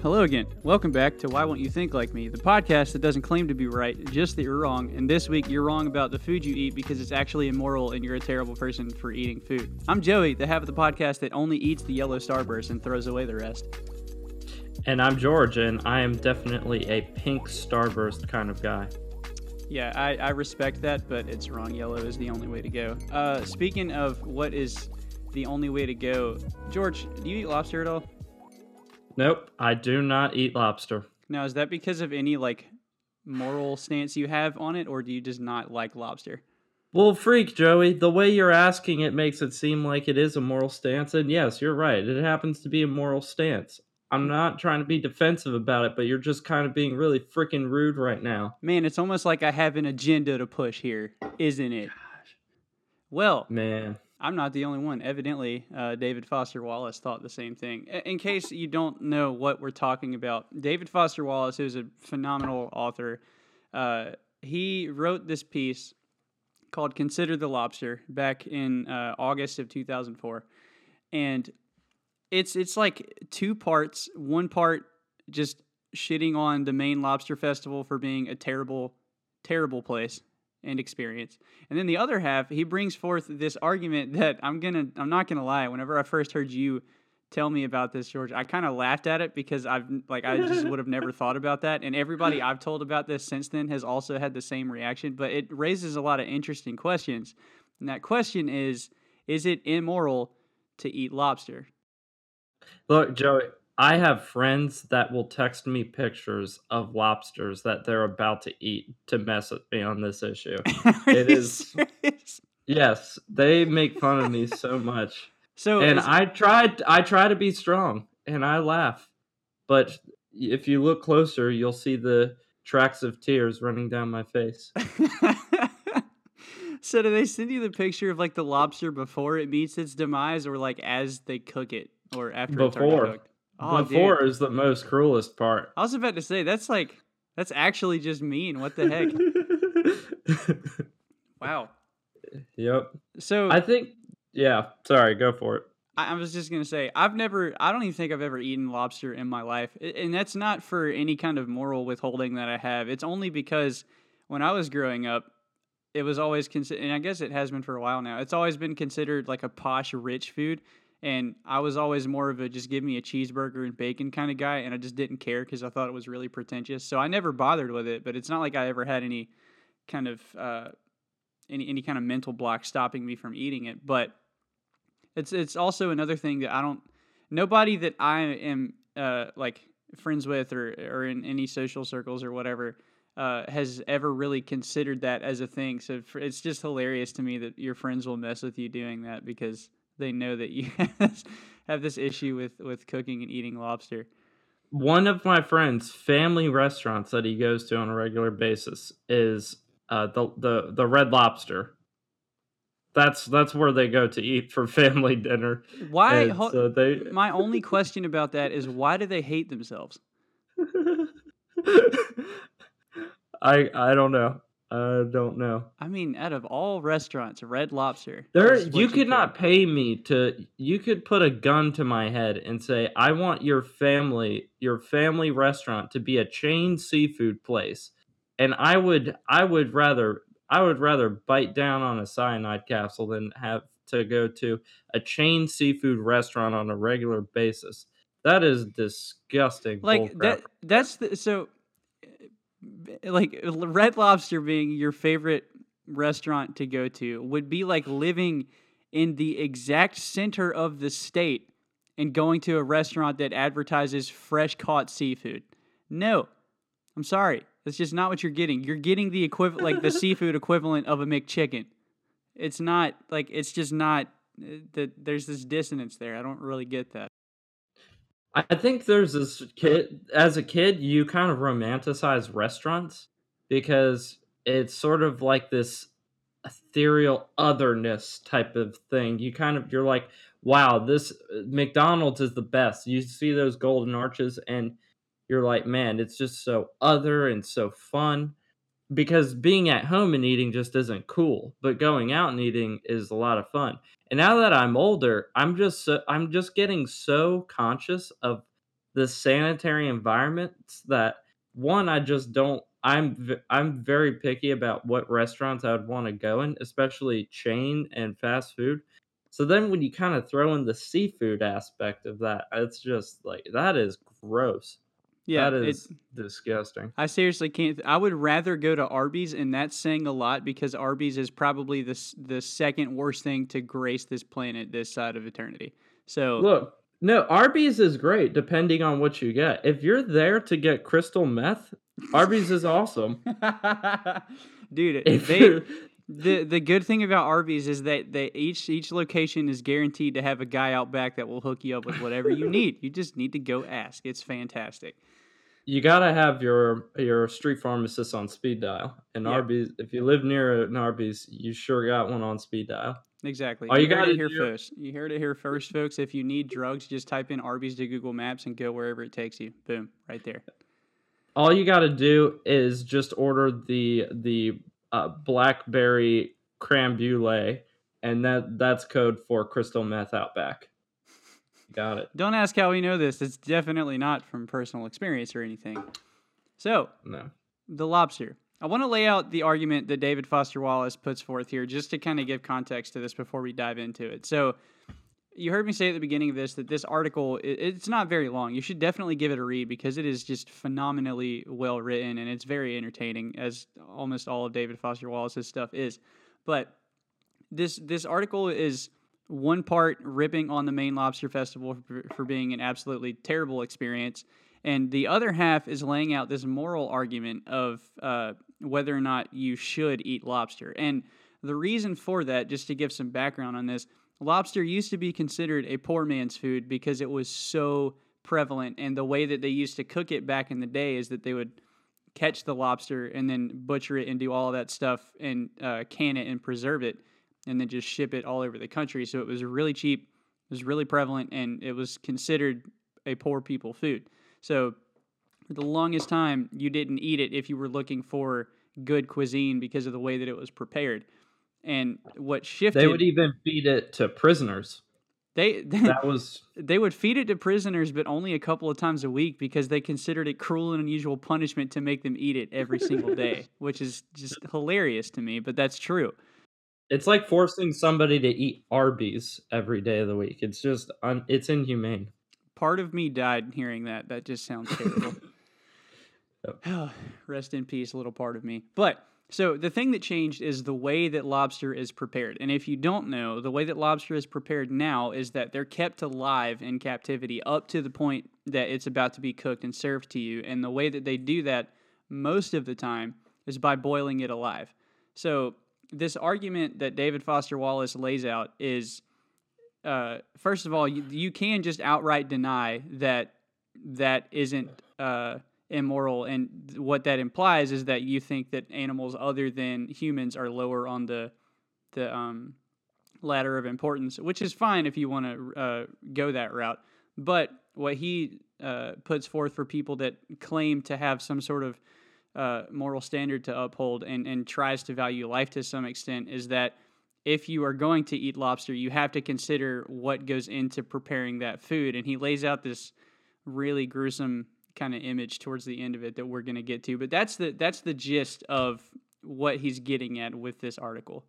Hello again. Welcome back to Why Won't You Think Like Me, the podcast that doesn't claim to be right, just that you're wrong. And this week, you're wrong about the food you eat because it's actually immoral and you're a terrible person for eating food. I'm Joey, the half of the podcast that only eats the yellow starburst and throws away the rest. And I'm George, and I am definitely a pink starburst kind of guy. Yeah, I, I respect that, but it's wrong. Yellow is the only way to go. Uh, speaking of what is the only way to go, George, do you eat lobster at all? Nope, I do not eat lobster. Now, is that because of any like moral stance you have on it, or do you just not like lobster? Well, freak, Joey, the way you're asking it makes it seem like it is a moral stance. And yes, you're right. It happens to be a moral stance. I'm not trying to be defensive about it, but you're just kind of being really freaking rude right now. Man, it's almost like I have an agenda to push here, isn't it? Well, Man. I'm not the only one. Evidently, uh, David Foster Wallace thought the same thing. In case you don't know what we're talking about, David Foster Wallace is a phenomenal author. Uh, he wrote this piece called Consider the Lobster back in uh, August of 2004. And it's it's like two parts. One part just shitting on the Maine Lobster Festival for being a terrible, terrible place and experience. And then the other half, he brings forth this argument that I'm gonna I'm not gonna lie, whenever I first heard you tell me about this, George, I kind of laughed at it because I've like I just would have never thought about that. And everybody I've told about this since then has also had the same reaction. But it raises a lot of interesting questions. And that question is, is it immoral to eat lobster? Look, Joey, I have friends that will text me pictures of lobsters that they're about to eat to mess with me on this issue. It is- serious? Yes, they make fun of me so much. So and is- I tried I try to be strong and I laugh. But if you look closer, you'll see the tracks of tears running down my face. so do they send you the picture of like the lobster before it meets its demise, or like as they cook it, or after it's Before. already cooked? Oh, dude. Before is the most cruelest part. I was about to say that's like that's actually just mean. What the heck? wow. yep. So I think yeah, sorry, go for it. I, I was just gonna say I've never I don't even think I've ever eaten lobster in my life, and that's not for any kind of moral withholding that I have. It's only because when I was growing up, it was always considered, and I guess it has been for a while now. It's always been considered like a posh, rich food, and I was always more of a just give me a cheeseburger and bacon kind of guy, and I just didn't care because I thought it was really pretentious. So I never bothered with it. But it's not like I ever had any kind of uh, any any kind of mental block stopping me from eating it. But it's it's also another thing that I don't. Nobody that I am uh, like friends with or or in any social circles or whatever uh, has ever really considered that as a thing. So it's just hilarious to me that your friends will mess with you doing that because they know that you have this issue with with cooking and eating lobster. One of my friends' family restaurants that he goes to on a regular basis is uh, the the the Red Lobster. That's that's where they go to eat for family dinner. Why? Ho- so they my only question about that is why do they hate themselves? I I don't know. I don't know. I mean, out of all restaurants, Red Lobster. There you could not pay me to you could put a gun to my head and say I want your family your family restaurant to be a chain seafood place. And I would I would rather I would rather bite down on a cyanide capsule than have to go to a chain seafood restaurant on a regular basis. That is disgusting. like that that's the so like red lobster being your favorite restaurant to go to would be like living in the exact center of the state and going to a restaurant that advertises fresh caught seafood. No. I'm sorry. That's just not what you're getting. You're getting the equivalent like the seafood equivalent of a mcchicken. It's not like it's just not uh, that there's this dissonance there. I don't really get that I think there's this kid as a kid you kind of romanticize restaurants because it's sort of like this ethereal otherness type of thing. You kind of you're like, wow, this uh, McDonald's is the best. You see those golden arches and you're like, man, it's just so other and so fun. Because being at home and eating just isn't cool, but going out and eating is a lot of fun. And now that I'm older, I'm just so, I'm just getting so conscious of the sanitary environments that one I just don't I'm I'm very picky about what restaurants I would want to go in, especially chain and fast food. So then when you kind of throw in the seafood aspect of that, it's just like that is gross. Yeah, That it is disgusting. I seriously can't. I would rather go to Arby's, and that's saying a lot because Arby's is probably the the second worst thing to grace this planet this side of eternity. So Look, no, Arby's is great depending on what you get. If you're there to get crystal meth, Arby's is awesome. dude, If they the the good thing about Arby's is that they each each location is guaranteed to have a guy out back that will hook you up with whatever you need. You just need to go ask. It's fantastic. You gotta have your your street pharmacist on speed dial. And Yeah. Arby's, if you live near an Arby's, you sure got one on speed dial. Exactly. All you heard gotta it here do- first. You heard it here first, folks. If you need drugs, just type in Arby's to Google Maps and go wherever it takes you. Boom, right there. All you gotta do is just order the the uh, blackberry creme brulee, and that that's code for crystal meth outback. Got it. Don't ask how we know this. It's definitely not from personal experience or anything. So, No. the lobster. I want to lay out the argument that David Foster Wallace puts forth here just to kind of give context to this before we dive into it. So, you heard me say at the beginning of this that this article it's not very long. You should definitely give it a read because it is just phenomenally well written and it's very entertaining as almost all of David Foster Wallace's stuff is. But this this article is one part ripping on the Maine Lobster Festival for, for being an absolutely terrible experience, and the other half is laying out this moral argument of uh, whether or not you should eat lobster. And the reason for that, just to give some background on this, lobster used to be considered a poor man's food because it was so prevalent, and the way that they used to cook it back in the day is that they would catch the lobster and then butcher it and do all that stuff and uh, can it and preserve it and then just ship it all over the country. So it was really cheap, it was really prevalent, and it was considered a poor people food. So for the longest time, you didn't eat it if you were looking for good cuisine because of the way that it was prepared. And what shifted, They would even feed it to prisoners. they That was they would feed it to prisoners, but only a couple of times a week because they considered it cruel and unusual punishment to make them eat it every single day, which is just hilarious to me. But that's true. It's like forcing somebody to eat Arby's every day of the week. It's just un, it's inhumane. Part of me died hearing that. That just sounds terrible. Rest in peace, little part of me. But so the thing that changed is the way that lobster is prepared. And if you don't know, the way that lobster is prepared now is that they're kept alive in captivity up to the point that it's about to be cooked and served to you. And the way that they do that most of the time is by boiling it alive. So this argument that David Foster Wallace lays out is uh, first of all, you, you can just outright deny that that isn't uh, immoral, and what that implies is that you think that animals other than humans are lower on the the um, ladder of importance, which is fine if you want to uh, go that route. But what he uh, puts forth for people that claim to have some sort of uh, moral standard to uphold and, and tries to value life to some extent is that if you are going to eat lobster, you have to consider what goes into preparing that food. And he lays out this really gruesome kind of image towards the end of it that we're going to get to. But that's the that's the gist of what he's getting at with this article.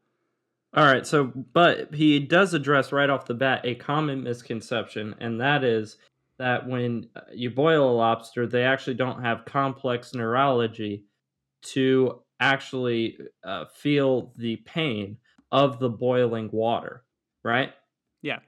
All right, so but he does address right off the bat a common misconception, and that is that when uh, you boil a lobster, they actually don't have complex neurology to actually uh, feel the pain of the boiling water, right? Yeah.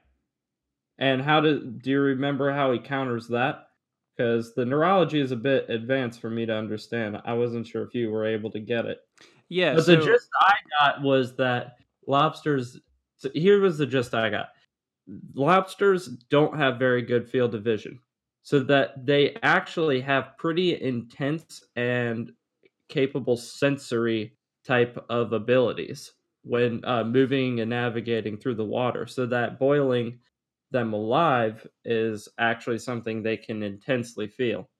And how do do you remember how he counters that? Because the neurology is a bit advanced for me to understand. I wasn't sure if you were able to get it. Yeah. But so, the gist I got was that lobsters. So here was the gist I got. Lobsters don't have very good field of vision, so that they actually have pretty intense and capable sensory type of abilities when uh, moving and navigating through the water. So that boiling them alive is actually something they can intensely feel.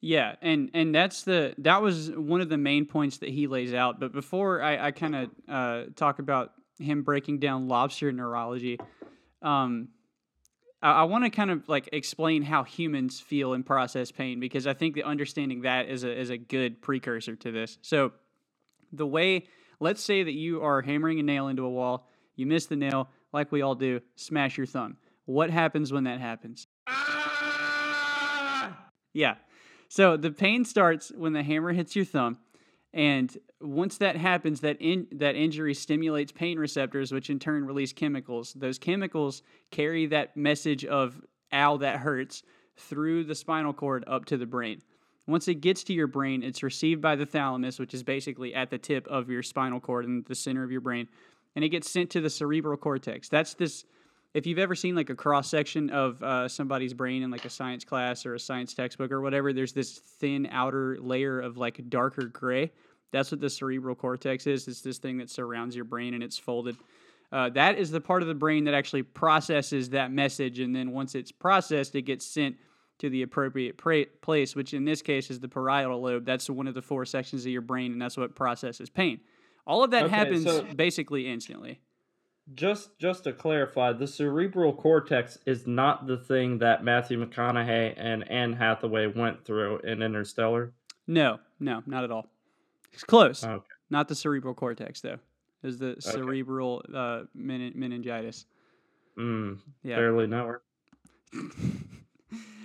Yeah, and and that's the that was one of the main points that he lays out. But before I, I kind of uh, talk about him breaking down lobster neurology, um, I, I want to kind of like explain how humans feel and process pain because I think that understanding that is a is a good precursor to this. So the way let's say that you are hammering a nail into a wall, you miss the nail, like we all do, smash your thumb. What happens when that happens? Yeah. So the pain starts when the hammer hits your thumb. And once that happens, that in, that injury stimulates pain receptors, which in turn release chemicals. Those chemicals carry that message of "ow, that hurts" through the spinal cord up to the brain. Once it gets to your brain, it's received by the thalamus, which is basically at the tip of your spinal cord in the center of your brain, and it gets sent to the cerebral cortex. That's this. If you've ever seen like a cross section of uh, somebody's brain in like a science class or a science textbook or whatever, there's this thin outer layer of like darker gray. That's what the cerebral cortex is. It's this thing that surrounds your brain and it's folded. Uh, that is the part of the brain that actually processes that message, and then once it's processed, it gets sent to the appropriate pra- place, which in this case is the parietal lobe. That's one of the four sections of your brain, and that's what processes pain. All of that Okay, happens so- basically instantly. Just just to clarify, the cerebral cortex is not the thing that Matthew McConaughey and Anne Hathaway went through in Interstellar. No, no, not at all. It's close. Okay. Not the cerebral cortex, though. Is the cerebral uh, menin- meningitis. Mm, Yeah. Barely know her.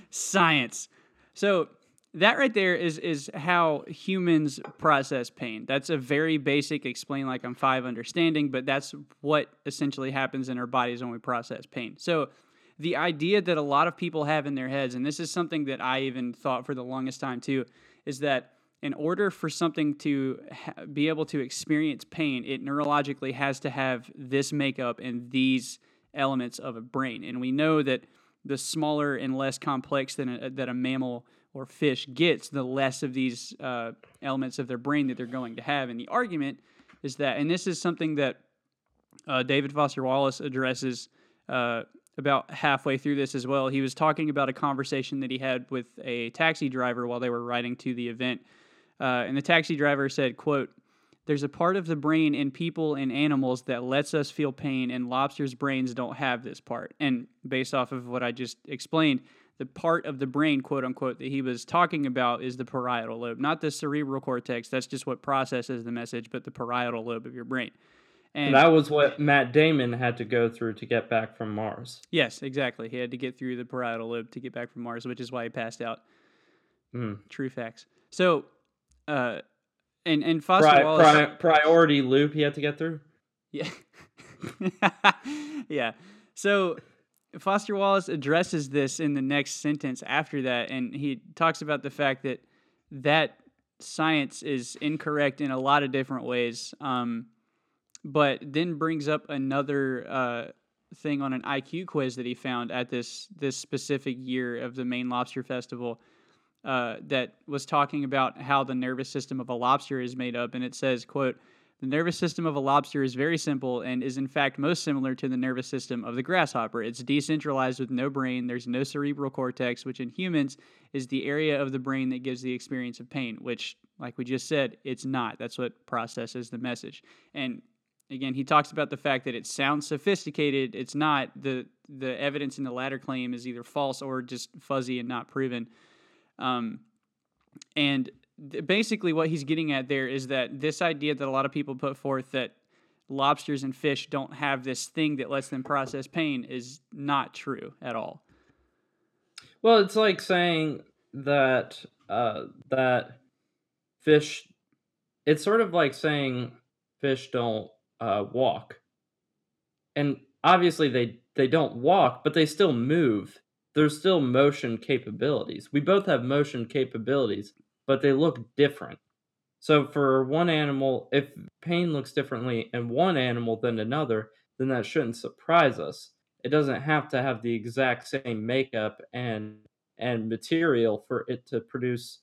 Science. So that right there is is how humans process pain. That's a very basic explain like I'm five understanding, but that's what essentially happens in our bodies when we process pain. So the idea that a lot of people have in their heads, and this is something that I even thought for the longest time too, is that in order for something to ha- be able to experience pain, it neurologically has to have this makeup and these elements of a brain. And we know that the smaller and less complex than a, that a mammal or fish gets, the less of these uh, elements of their brain that they're going to have. And the argument is that, and this is something that uh, David Foster Wallace addresses uh, about halfway through this as well. He was talking about a conversation that he had with a taxi driver while they were riding to the event. Uh, and the taxi driver said, quote, there's a part of the brain in people and animals that lets us feel pain, and lobsters' brains don't have this part. And based off of what I just explained, the part of the brain, quote unquote, that he was talking about is the parietal lobe, not the cerebral cortex. That's just what processes the message, but the parietal lobe of your brain. And that was what Matt Damon had to go through to get back from Mars. yes, exactly. He had to get through the parietal lobe to get back from Mars, which is why he passed out. Mm. True facts. So, uh, and and Foster Pri- Wallace. pri- priority loop he had to get through. Yeah. yeah. So Foster Wallace addresses this in the next sentence after that, and he talks about the fact that that science is incorrect in a lot of different ways, um, but then brings up another uh, thing on an IQ quiz that he found at this this specific year of the Maine Lobster Festival. Uh, that was talking about how the nervous system of a lobster is made up, and it says, "quote the nervous system of a lobster is very simple and is in fact most similar to the nervous system of the grasshopper. It's decentralized with no brain, there's no cerebral cortex, which in humans is the area of the brain that gives the experience of pain, which, like we just said, it's not. That's what processes the message. And again, he talks about the fact that it sounds sophisticated. It's not. The the evidence in the latter claim is either false or just fuzzy and not proven. Um, and basically, what he's getting at there is that this idea that a lot of people put forth that lobsters and fish don't have this thing that lets them process pain is not true at all. Well, it's like saying that uh, that fish. It's sort of like saying fish don't uh, walk, and obviously they they don't walk, but they still move. There's still motion capabilities. We both have motion capabilities, but they look different. So for one animal, if pain looks differently in one animal than another, then that shouldn't surprise us. It doesn't have to have the exact same makeup and and material for it to produce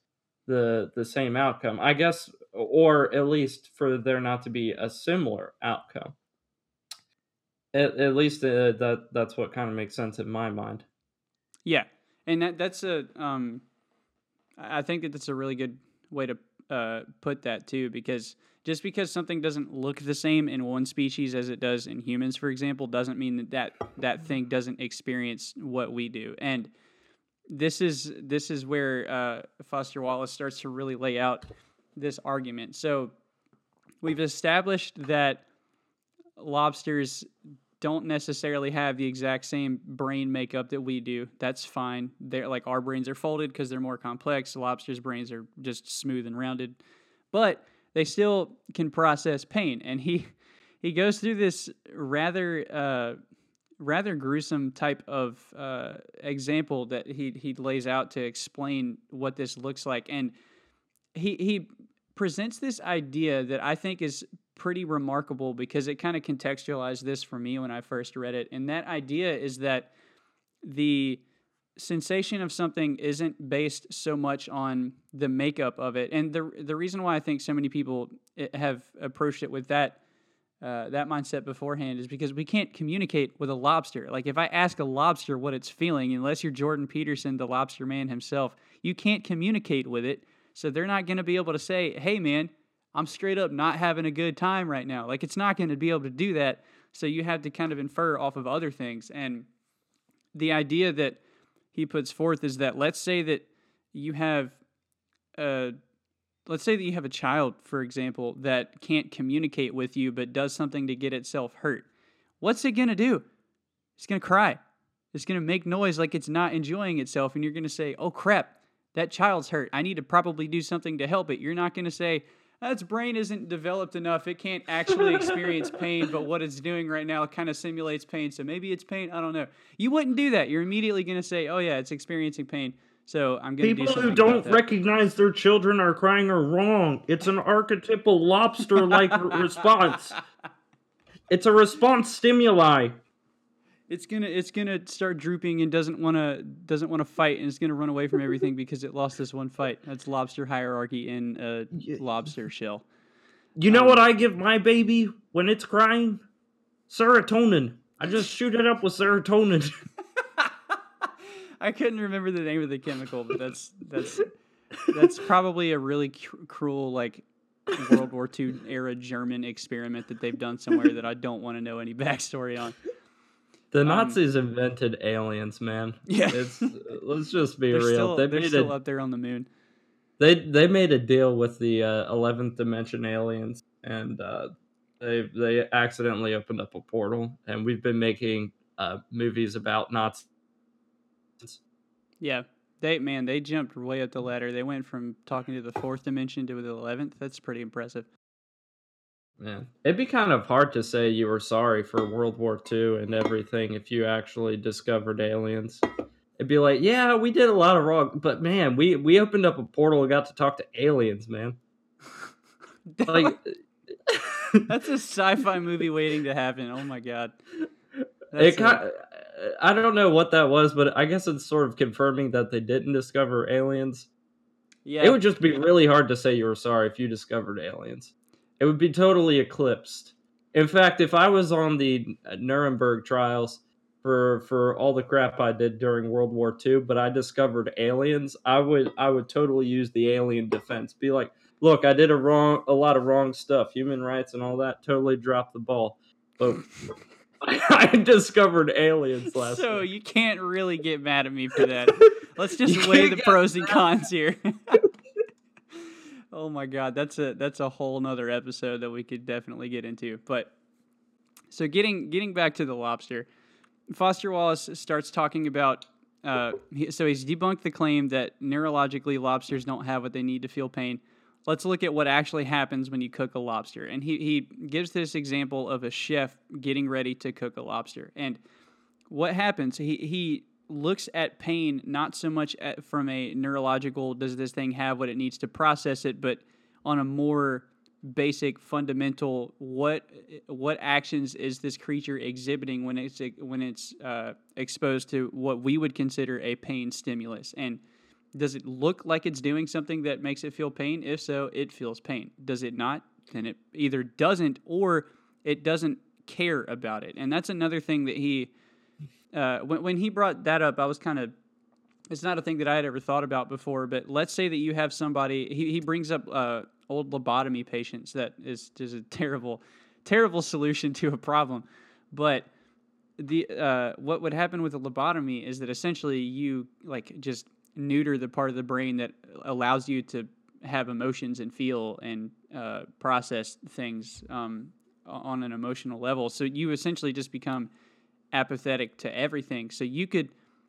the the same outcome. I guess or at least for there not to be a similar outcome. At, at least uh, that that's what kind of makes sense in my mind. Yeah, and that that's a um, I think that that's a really good way to uh, put that too, because just because something doesn't look the same in one species as it does in humans, for example, doesn't mean that that, that thing doesn't experience what we do. And this is this is where uh, Foster Wallace starts to really lay out this argument. So we've established that lobsters don't necessarily have the exact same brain makeup that we do. That's fine. They're like our brains are folded because they're more complex. Lobsters' brains are just smooth and rounded, but they still can process pain. And he he goes through this rather uh, rather gruesome type of uh, example that he he lays out to explain what this looks like. And he he presents this idea that I think is pretty remarkable because it kind of contextualized this for me when I first read it. And that idea is that the sensation of something isn't based so much on the makeup of it. And the the reason why I think so many people eh, have approached it with that uh, that mindset beforehand is because we can't communicate with a lobster. Like if I ask a lobster what it's feeling, unless you're Jordan Peterson, the lobster man himself, you can't communicate with it. So they're not going to be able to say, "Hey, man, I'm straight up not having a good time right now." Like it's not going to be able to do that. So you have to kind of infer off of other things. And the idea that he puts forth is that let's say that you have a let's say that you have a child, for example, that can't communicate with you but does something to get itself hurt. What's it going to do? It's going to cry. It's going to make noise like it's not enjoying itself. And you're going to say, oh crap, that child's hurt. I need to probably do something to help it. You're not going to say, its brain isn't developed enough. It can't actually experience pain, but what it's doing right now kind of simulates pain. So maybe it's pain. I don't know. You wouldn't do that. You're immediately going to say, oh yeah, it's experiencing pain. So I'm going to do People do who don't recognize their children are crying are wrong. It's an archetypal lobster-like response. It's a response stimuli. It's gonna it's gonna start drooping and doesn't wanna doesn't wanna fight and it's gonna run away from everything because it lost this one fight. That's lobster hierarchy in a lobster shell. You know um, what I give my baby when it's crying? Serotonin. I just shoot it up with serotonin. I couldn't remember the name of the chemical, but that's that's that's probably a really cr- cruel like World War II era German experiment that they've done somewhere that I don't want to know any backstory on. The um, Nazis um, invented aliens, man. Yeah, it's let's just be real. Still, they are still a, up there on the moon. They they made a deal with the uh, eleventh uh, dimension aliens, and uh, they they accidentally opened up a portal, and we've been making uh, movies about Nazis yeah. They man, they jumped way up the ladder. They went from talking to the fourth dimension to the eleventh. That's pretty impressive. Man, it'd be kind of hard to say you were sorry for World War II and everything if you actually discovered aliens. It'd be like, yeah, we did a lot of wrong, but man, we we opened up a portal and got to talk to aliens, man. like, that's a sci-fi movie waiting to happen. Oh my god. That's it kind, I don't know what that was, but I guess it's sort of confirming that they didn't discover aliens. Yeah. It would just be really hard to say you were sorry if you discovered aliens. It would be totally eclipsed. In fact, if I was on the uh, Nuremberg trials for for all the crap I did during World War II, but I discovered aliens, I would I would totally use the alien defense. Be like, look, I did a wrong a lot of wrong stuff, human rights and all that. Totally dropped the ball. But I discovered aliens last. So week. you can't really get mad at me for that. Let's just weigh the pros and cons here. Oh my god, that's a that's a whole nother episode that we could definitely get into. But so getting getting back to the lobster, Foster Wallace starts talking about. Uh, he, so he's debunked the claim that neurologically lobsters don't have what they need to feel pain let's look at what actually happens when you cook a lobster. And he, he gives this example of a chef getting ready to cook a lobster. And what happens, he, he looks at pain not so much at, from a neurological, does this thing have what it needs to process it, but on a more basic fundamental what what actions is this creature exhibiting when it's when it's uh, exposed to what we would consider a pain stimulus and does it look like it's doing something that makes it feel pain? If so, it feels pain. Does it not? Then it either doesn't or it doesn't care about it. And that's another thing that he, uh, when, when he brought that up, I was kind of it's not a thing that I had ever thought about before, but let's say that you have somebody, he, he brings up uh, old lobotomy patients. That is just a terrible, terrible solution to a problem. But the uh, what would happen with a lobotomy is that essentially you like just neuter the part of the brain that allows you to have emotions and feel and uh, process things um, on an emotional level. So you essentially just become apathetic to everything. So you could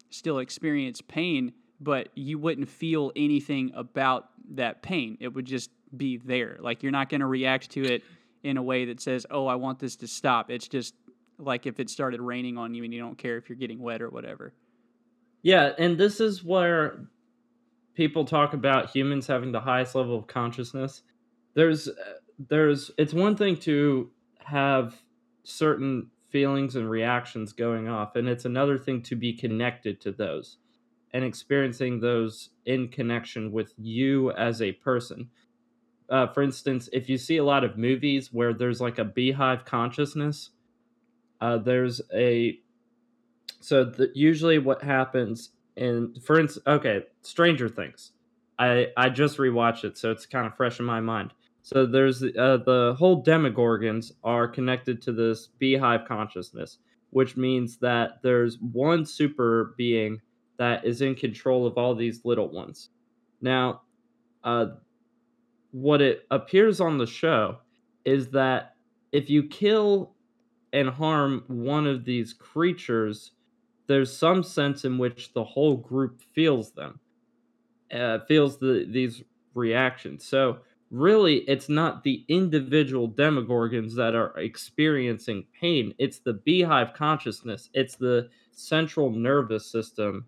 still experience pain, but you wouldn't feel anything about that pain. It would just be there. Like you're not going to react to it in a way that says, "Oh, I want this to stop." It's just like if it started raining on you and you don't care if you're getting wet or whatever. Yeah, and this is where people talk about humans having the highest level of consciousness. There's uh, there's it's one thing to have certain feelings and reactions going off. And it's another thing to be connected to those and experiencing those in connection with you as a person. Uh, for instance, if you see a lot of movies where there's like a beehive consciousness, uh, there's a so the, usually what happens in for instance, okay, Stranger Things. I I just rewatched it, so it's kind of fresh in my mind. So there's uh, the whole demogorgons are connected to this beehive consciousness, which means that there's one super being that is in control of all these little ones. Now, uh, what it appears on the show is that if you kill and harm one of these creatures, there's some sense in which the whole group feels them, uh, feels the, these reactions. So really it's not the individual demogorgons that are experiencing pain. It's the beehive consciousness. It's the central nervous system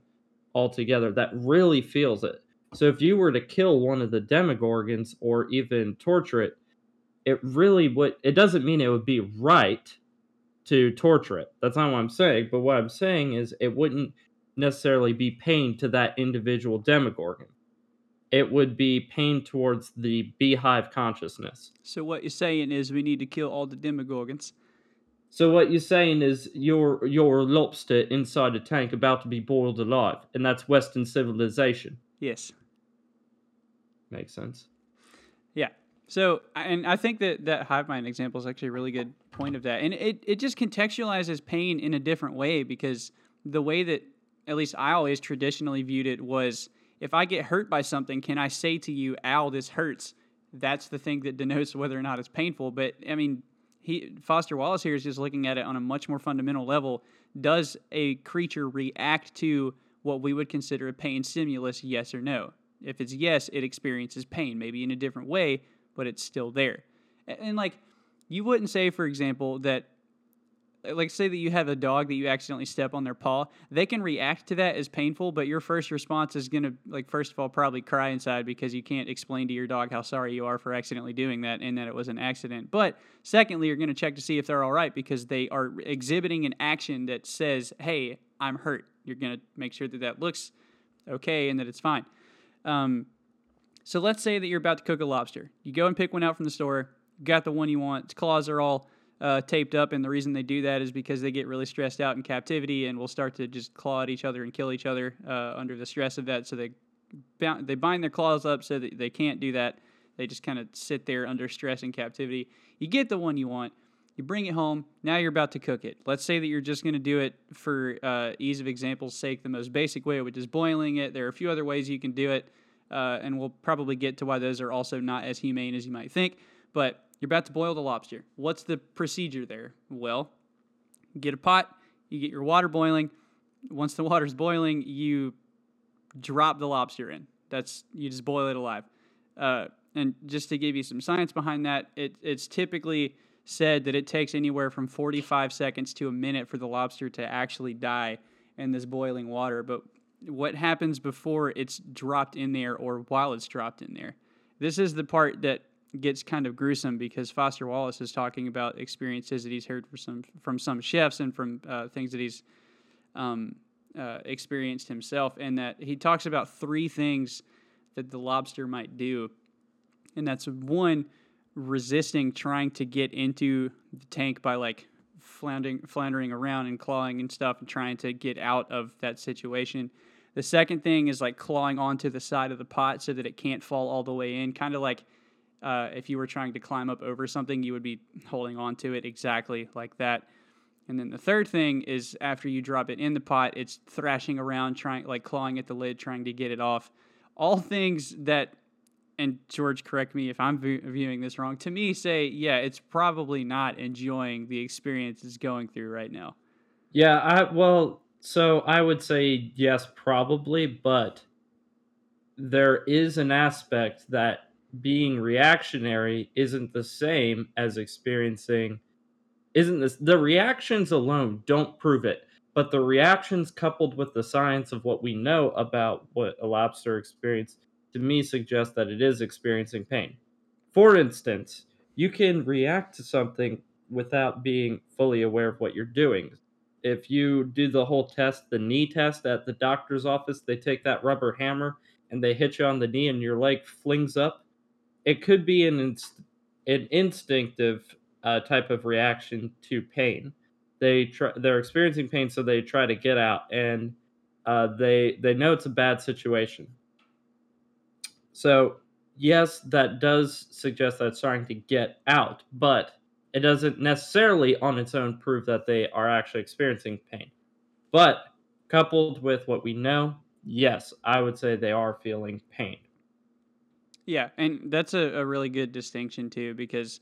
altogether that really feels it. So if you were to kill one of the demogorgons or even torture it it really would it doesn't mean it would be right to torture it. That's not what i'm saying but what i'm saying is it wouldn't necessarily be pain to that individual demogorgon it would be pain towards the beehive consciousness. So what you're saying is we need to kill all the demogorgons. So what you're saying is you're you're a lobster inside a tank about to be boiled alive, and that's Western civilization. Yes. Makes sense. Yeah. So and I think that that hive mind example is actually a really good point of that, and it it just contextualizes pain in a different way because the way that at least I always traditionally viewed it was if I get hurt by something, can I say to you, ow, this hurts? That's the thing that denotes whether or not it's painful. But I mean, he Foster Wallace here is just looking at it on a much more fundamental level. Does a creature react to what we would consider a pain stimulus, yes or no? If it's yes, it experiences pain, maybe in a different way, but it's still there. And, and like, you wouldn't say, for example, that like say that you have a dog that you accidentally step on their paw they can react to that as painful but your first response is going to like first of all probably cry inside because you can't explain to your dog how sorry you are for accidentally doing that and that it was an accident. But secondly you're going to check to see if they're all right because they are exhibiting an action that says hey i'm hurt. You're going to make sure that that looks okay and that it's fine. Um, so let's say that you're about to cook a lobster. You go and pick one out from the store got the one you want its claws are all uh, taped up, and the reason they do that is because they get really stressed out in captivity and will start to just claw at each other and kill each other uh, under the stress of that. So they they bind their claws up so that they can't do that. They just kind of sit there under stress in captivity. You get the one you want. You bring it home. Now you're about to cook it. Let's say that you're just going to do it for uh, ease of example's sake, the most basic way, which is boiling it. There are a few other ways you can do it, uh, and we'll probably get to why those are also not as humane as you might think. But you're about to boil the lobster. What's the procedure there? Well, get a pot, you get your water boiling. Once the water's boiling, you drop the lobster in. That's you just boil it alive. Uh, and just to give you some science behind that, it, it's typically said that it takes anywhere from 45 seconds to a minute for the lobster to actually die in this boiling water. But what happens before it's dropped in there or while it's dropped in there? This is the part that gets kind of gruesome because Foster Wallace is talking about experiences that he's heard from some from some chefs and from uh, things that he's um, uh, experienced himself, and that he talks about three things that the lobster might do, and that's one resisting trying to get into the tank by like floundering floundering around and clawing and stuff and trying to get out of that situation. The second thing is like clawing onto the side of the pot so that it can't fall all the way in, kind of like uh, if you were trying to climb up over something, you would be holding on to it exactly like that. And then the third thing is after you drop it in the pot, it's thrashing around, trying like clawing at the lid, trying to get it off. All things that, and George, correct me if I'm viewing this wrong. To me, say yeah, it's probably not enjoying the experience it's going through right now. Yeah, I well, so I would say yes, probably, but there is an aspect that being reactionary isn't the same as experiencing isn't this the reactions alone don't prove it but the reactions coupled with the science of what we know about what a lobster experience to me suggest that it is experiencing pain. For instance you can react to something without being fully aware of what you're doing. If you do the whole test the knee test at the doctor's office they take that rubber hammer and they hit you on the knee and your leg flings up it could be an inst- an instinctive uh, type of reaction to pain. They try, they're experiencing pain, so they try to get out, and uh, they they know it's a bad situation. So yes, that does suggest that it's starting to get out, but it doesn't necessarily on its own prove that they are actually experiencing pain. But coupled with what we know, yes, I would say they are feeling pain. Yeah, and that's a, a really good distinction too, because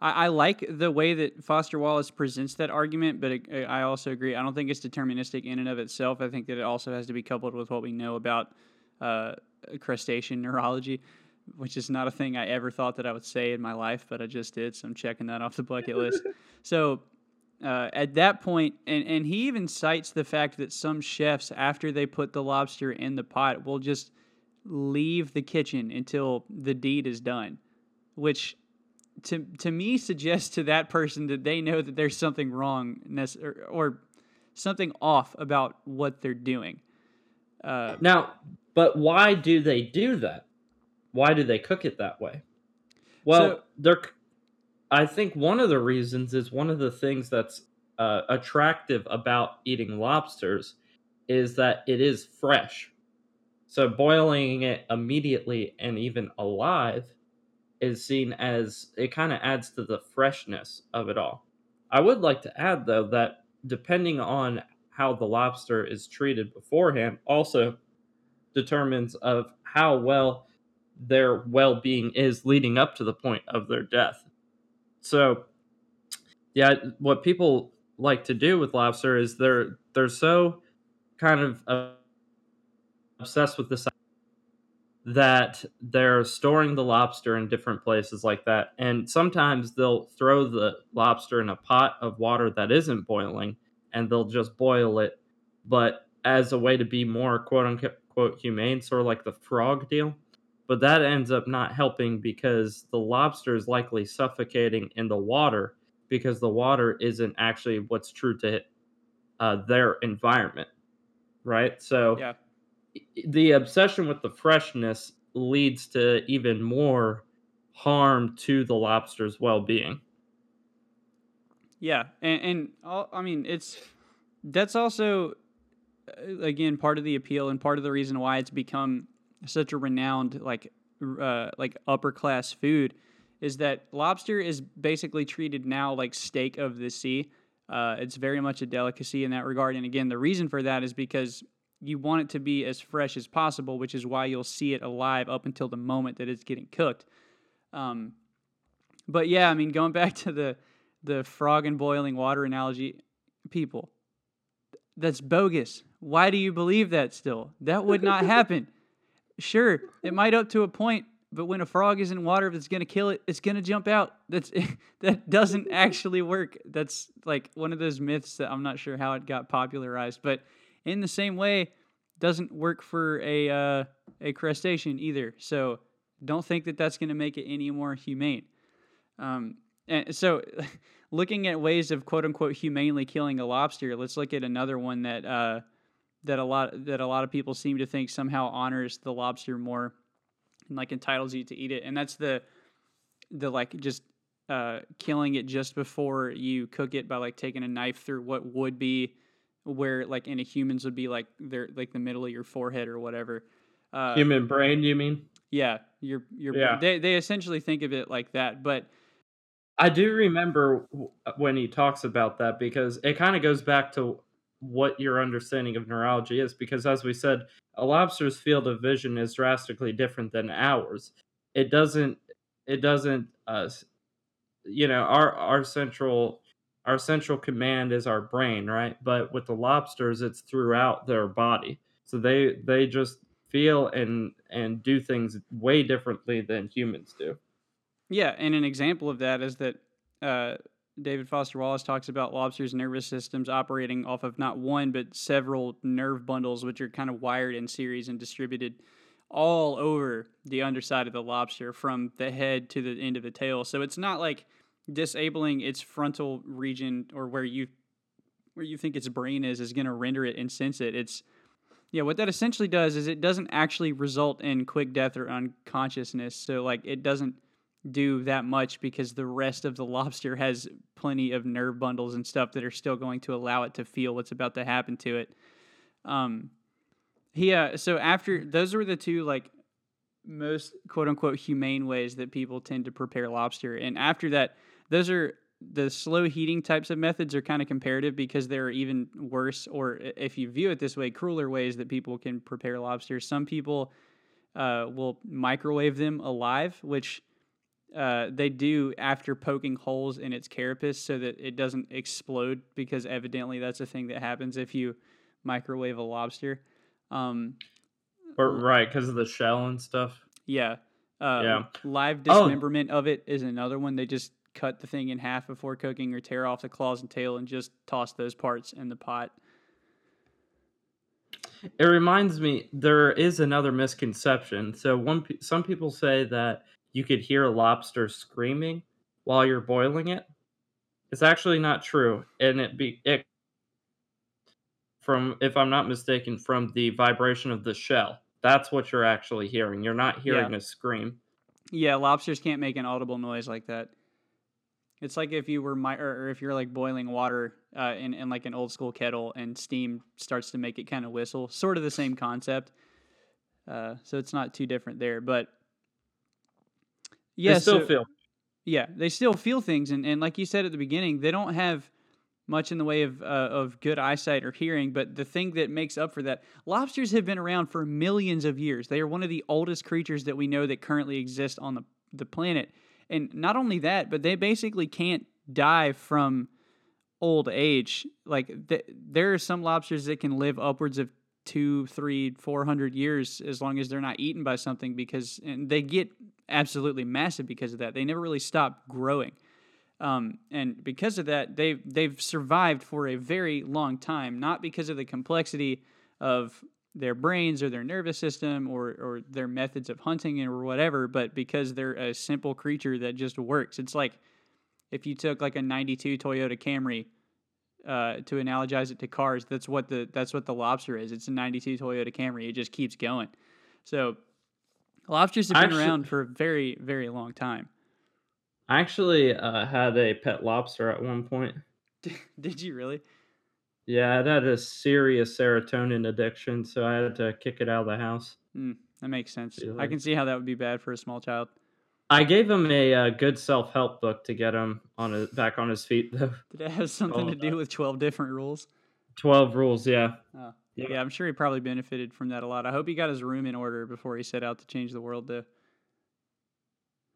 I, I, like the way that Foster Wallace presents that argument, but it, I also agree. I don't think it's deterministic in and of itself. I think that it also has to be coupled with what we know about uh, crustacean neurology, which is not a thing I ever thought that I would say in my life, but I just did. So I'm checking that off the bucket list. So uh, at that point, and, and he even cites the fact that some chefs, after they put the lobster in the pot, will just – leave the kitchen until the deed is done, which to to me suggests to that person that they know that there's something wrong or, or something off about what they're doing. Uh, now, but why do they do that? Why do they cook it that way? Well, so, they're. I think one of the reasons is one of the things that's uh, attractive about eating lobsters is that it is fresh so boiling it immediately and even alive is seen as it kind of adds to the freshness of it all. I would like to add though that depending on how the lobster is treated beforehand also determines of how well their well-being is leading up to the point of their death. So yeah, what people like to do with lobster is they're they're so kind of obsessed with this that they're storing the lobster in different places like that. And sometimes they'll throw the lobster in a pot of water that isn't boiling and they'll just boil it, but as a way to be more quote unquote humane, sort of like the frog deal. But that ends up not helping because the lobster is likely suffocating in the water because the water isn't actually what's true to uh, their environment. Right. So, yeah the obsession with the freshness leads to even more harm to the lobster's well-being. Yeah, and, and I mean it's that's also uh, again part of the appeal and part of the reason why it's become such a renowned like uh, like upper class food is that lobster is basically treated now like steak of the sea. Uh, it's very much a delicacy in that regard, and again, the reason for that is because you want it to be as fresh as possible, which is why you'll see it alive up until the moment that it's getting cooked. Um, but yeah, I mean, going back to the the frog and boiling water analogy, people, that's bogus. Why do you believe that still? That would not happen. sure, it might up to a point, but when a frog is in water that's going to kill it, it's going to jump out. That's that doesn't actually work. That's like one of those myths that I'm not sure how it got popularized, but in the same way, doesn't work for a uh, a crustacean either. So don't think that that's going to make it any more humane. Um, and so, looking at ways of quote unquote humanely killing a lobster, let's look at another one that uh, that a lot that a lot of people seem to think somehow honors the lobster more and like entitles you to eat it, and that's the the like just uh, killing it just before you cook it by like taking a knife through what would be where like in a human's would be like they're like the middle of your forehead or whatever. Uh, Human brain, you mean? yeah, your your Yeah. they they essentially think of it like that, but I do remember uh, when he talks about that because it kind of goes back to what your understanding of neurology is. Because as we said, a lobster's field of vision is drastically different than ours. It doesn't. It doesn't. Uh, you know, our our central our central command is our brain, right? But with the lobsters, it's throughout their body, so they they just feel and and do things way differently than humans do. Yeah, and an example of that is that uh, David Foster Wallace talks about lobsters' nervous systems operating off of not one but several nerve bundles, which are kind of wired in series and distributed all over the underside of the lobster from the head to the end of the tail. So it's not like disabling its frontal region or where you where you think its brain is is going to render it insensate. It's yeah, what that essentially does is it doesn't actually result in quick death or unconsciousness. So like it doesn't do that much because the rest of the lobster has plenty of nerve bundles and stuff that are still going to allow it to feel what's about to happen to it. Um, he uh, so after those were the two like most quote unquote humane ways that people tend to prepare lobster, and after that, those are the slow heating types of methods are kind of comparative because there are even worse, or if you view it this way, crueler ways that people can prepare lobsters. Some people uh, will microwave them alive, which uh, they do after poking holes in its carapace so that it doesn't explode because evidently that's a thing that happens if you microwave a lobster. Um, Or right because of the shell and stuff. yeah. Uh, Yeah. Live Oh. dismemberment of it is another one. They just cut the thing in half before cooking or tear off the claws and tail and just toss those parts in the pot. It reminds me there is another misconception. So one some people say that you could hear a lobster screaming while you're boiling it. It's actually not true, and it be it from if I'm not mistaken from the vibration of the shell. That's what you're actually hearing. You're not hearing a scream. Yeah, lobsters can't make an audible noise like that. It's like if you were or, or if you're like boiling water uh, in in like an old school kettle and steam starts to make it kind of whistle. Sort of the same concept. Uh, so it's not too different there, but yeah, they still so- feel. yeah, they still feel things, and, and like you said at the beginning, they don't have much in the way of uh, of good eyesight or hearing. But the thing that makes up for that, lobsters have been around for millions of years. They are one of the oldest creatures that we know that currently exist on the the planet. And not only that, but they basically can't die from old age. Like th- there are some lobsters that can live upwards of two, three, four hundred years as long as they're not eaten by something because and they get absolutely massive because of that. They never really stop growing. Um, and because of that, they they've survived for a very long time, not because of the complexity of their brains or their nervous system or, or their methods of hunting or whatever, but because they're a simple creature that just works. It's like if you took like a '92 Toyota Camry uh, to analogize it to cars, that's what the that's what the lobster is. It's a '92 Toyota Camry. It just keeps going. So lobsters have been Actu- around for a very very long time. I actually uh, had a pet lobster at one point. Did you really? Yeah, it had a serious serotonin addiction, so I had to kick it out of the house. That makes sense. I can see how that would be bad for a small child. I gave him a uh, good self help book to get him on his, back on his feet, though. Did it have something Oh, to do with 12 different rules? 12 rules, yeah. Oh. Yeah. Yeah, I'm sure he probably benefited from that a lot. I hope he got his room in order before he set out to change the world, though.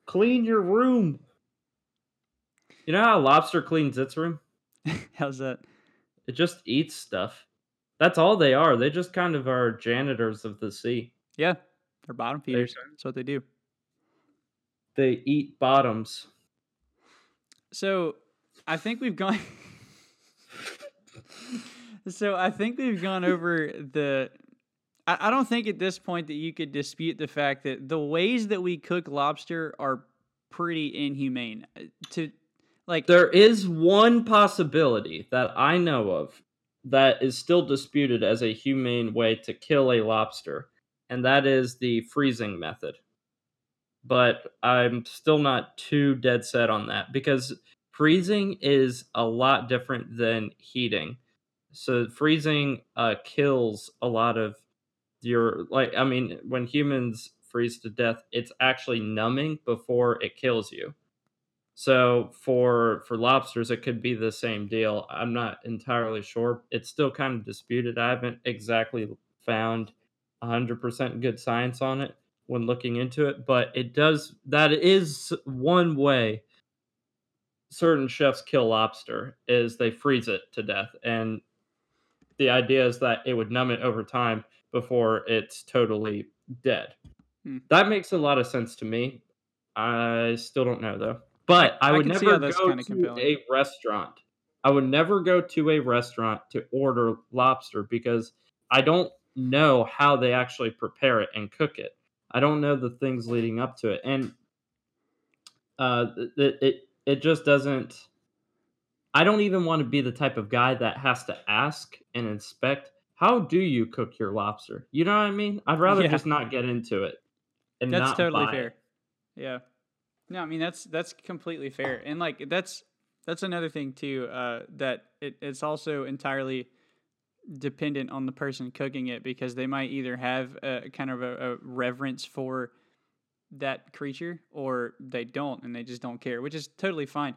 Clean your room. You know how a lobster cleans its room? How's that? It just eats stuff. That's all they are. They just kind of are janitors of the sea. Yeah, they're bottom They- feeders. That's what they do. They eat bottoms. So I think we've gone. so I think we've gone over the. I, I don't think at this point that you could dispute the fact that the ways that we cook lobster are pretty inhumane. Uh, To like, There is one possibility that I know of that is still disputed as a humane way to kill a lobster, and that is the freezing method. But I'm still not too dead set on that because freezing is a lot different than heating. So freezing uh, kills a lot of your like. I mean, when humans freeze to death, it's actually numbing before it kills you. So for for lobsters, it could be the same deal. I'm not entirely sure. It's still kind of disputed. I haven't exactly found 100% good science on it when looking into it, but it does that is one way certain chefs kill lobster is they freeze it to death and the idea is that it would numb it over time before it's totally dead. Hmm. That makes a lot of sense to me. I still don't know though. But I, I would never go to compelling. a restaurant. I would never go to a restaurant to order lobster because I don't know how they actually prepare it and cook it. I don't know the things leading up to it, and uh, it it it just doesn't. I don't even want to be the type of guy that has to ask and inspect. How do you cook your lobster? You know what I mean? I'd rather Yeah. just not get into it and That's totally fair. it. Yeah. No, I mean that's that's completely fair, and like that's that's another thing too. Uh, that it, it's also entirely dependent on the person cooking it because they might either have a kind of a, a reverence for that creature or they don't and they just don't care, which is totally fine.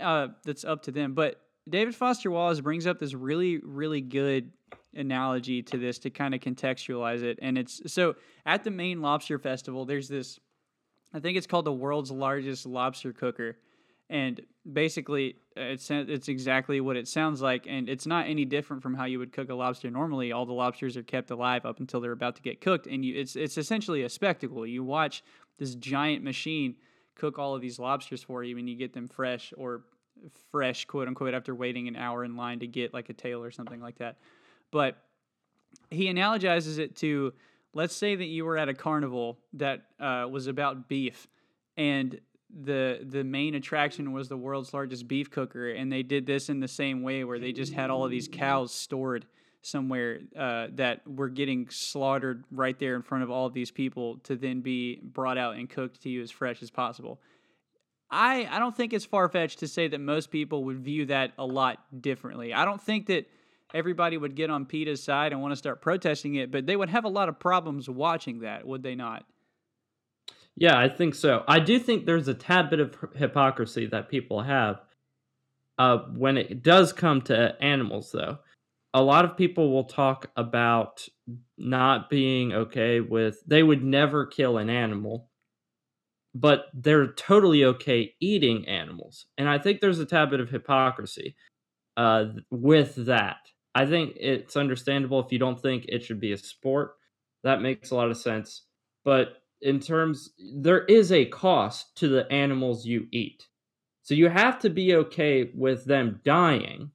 Uh, that's up to them. But David Foster Wallace brings up this really, really good analogy to this to kind of contextualize it. And it's so at the Maine Lobster Festival, there's this, I think it's called the world's largest lobster cooker. And basically, uh, it's it's exactly what it sounds like, and it's not any different from how you would cook a lobster normally. All the lobsters are kept alive up until they're about to get cooked, and you it's it's essentially a spectacle. You watch this giant machine cook all of these lobsters for you, and you get them fresh or fresh, quote unquote, after waiting an hour in line to get like a tail or something like that. But he analogizes it to let's say that you were at a carnival that uh, was about beef and the the main attraction was the world's largest beef cooker and they did this in the same way where they just had all of these cows stored somewhere uh, that were getting slaughtered right there in front of all of these people to then be brought out and cooked to you as fresh as possible I, I don't think it's far fetched to say that most people would view that a lot differently. I don't think that everybody would get on PETA's side and want to start protesting it, but they would have a lot of problems watching that, would they not? Yeah, I think so. I do think there's a tad bit of hypocrisy that people have uh, when it does come to animals, though. A lot of people will talk about not being okay with, they would never kill an animal, but they're totally okay eating animals. And I think there's a tad bit of hypocrisy uh, with that. I think it's understandable if you don't think it should be a sport. That makes a lot of sense. But in terms, there is a cost to the animals you eat. So you have to be okay with them dying.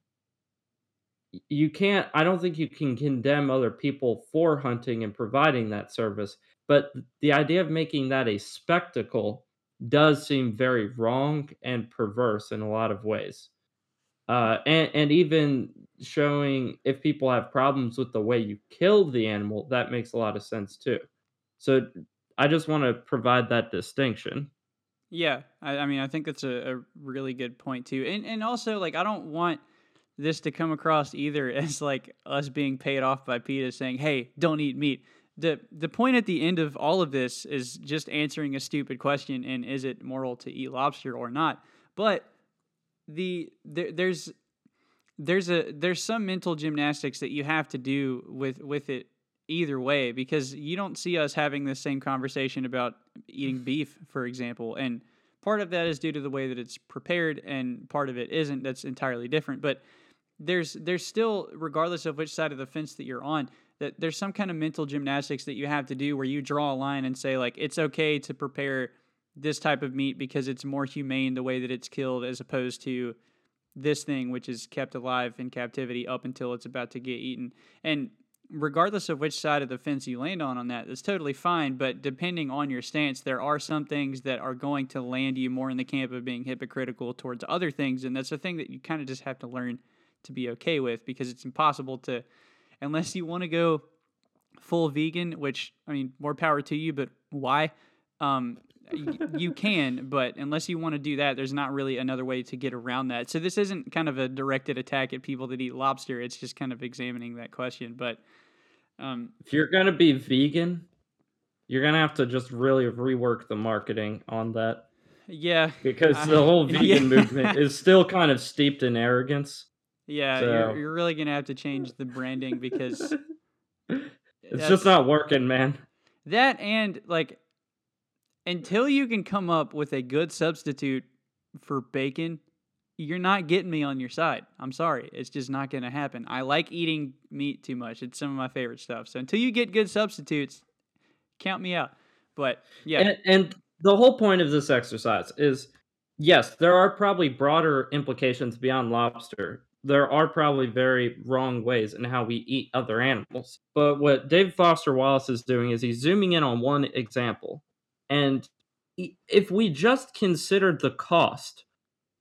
You can't, I don't think you can condemn other people for hunting and providing that service. But the idea of making that a spectacle does seem very wrong and perverse in a lot of ways. Uh, and, and even showing if people have problems with the way you kill the animal, that makes a lot of sense too. So I just want to provide that distinction. Yeah, I, I mean, I think that's a, a really good point too, and and also like I don't want this to come across either as like us being paid off by PETA saying, "Hey, don't eat meat." the The point at the end of all of this is just answering a stupid question: and is it moral to eat lobster or not? But the there, there's there's a there's some mental gymnastics that you have to do with with it either way because you don't see us having the same conversation about eating beef for example. And part of that is due to the way that it's prepared and part of it isn't. That's entirely different. But there's there's still regardless of which side of the fence that you're on that there's some kind of mental gymnastics that you have to do where you draw a line and say like it's okay to prepare this type of meat because it's more humane the way that it's killed as opposed to this thing which is kept alive in captivity up until it's about to get eaten. And regardless of which side of the fence you land on on that that's totally fine but depending on your stance there are some things that are going to land you more in the camp of being hypocritical towards other things and that's a thing that you kind of just have to learn to be okay with because it's impossible to unless you want to go full vegan which i mean more power to you but why? Um you can, but unless you want to do that, there's not really another way to get around that. So this isn't kind of a directed attack at people that eat lobster. It's just kind of examining that question. But um, if you're gonna be vegan, you're gonna have to just really rework the marketing on that. Yeah, because the whole vegan yeah. movement is still kind of steeped in arrogance. Yeah, so. you're, you're really gonna have to change the branding because it's just not working, man. That and like until you can come up with a good substitute for bacon, you're not getting me on your side. I'm sorry. It's just not going to happen. I like eating meat too much. It's some of my favorite stuff. So until you get good substitutes, count me out. But yeah. And, and the whole point of this exercise is yes, there are probably broader implications beyond lobster. There are probably very wrong ways in how we eat other animals. But what David Foster Wallace is doing is he's zooming in on one example and if we just considered the cost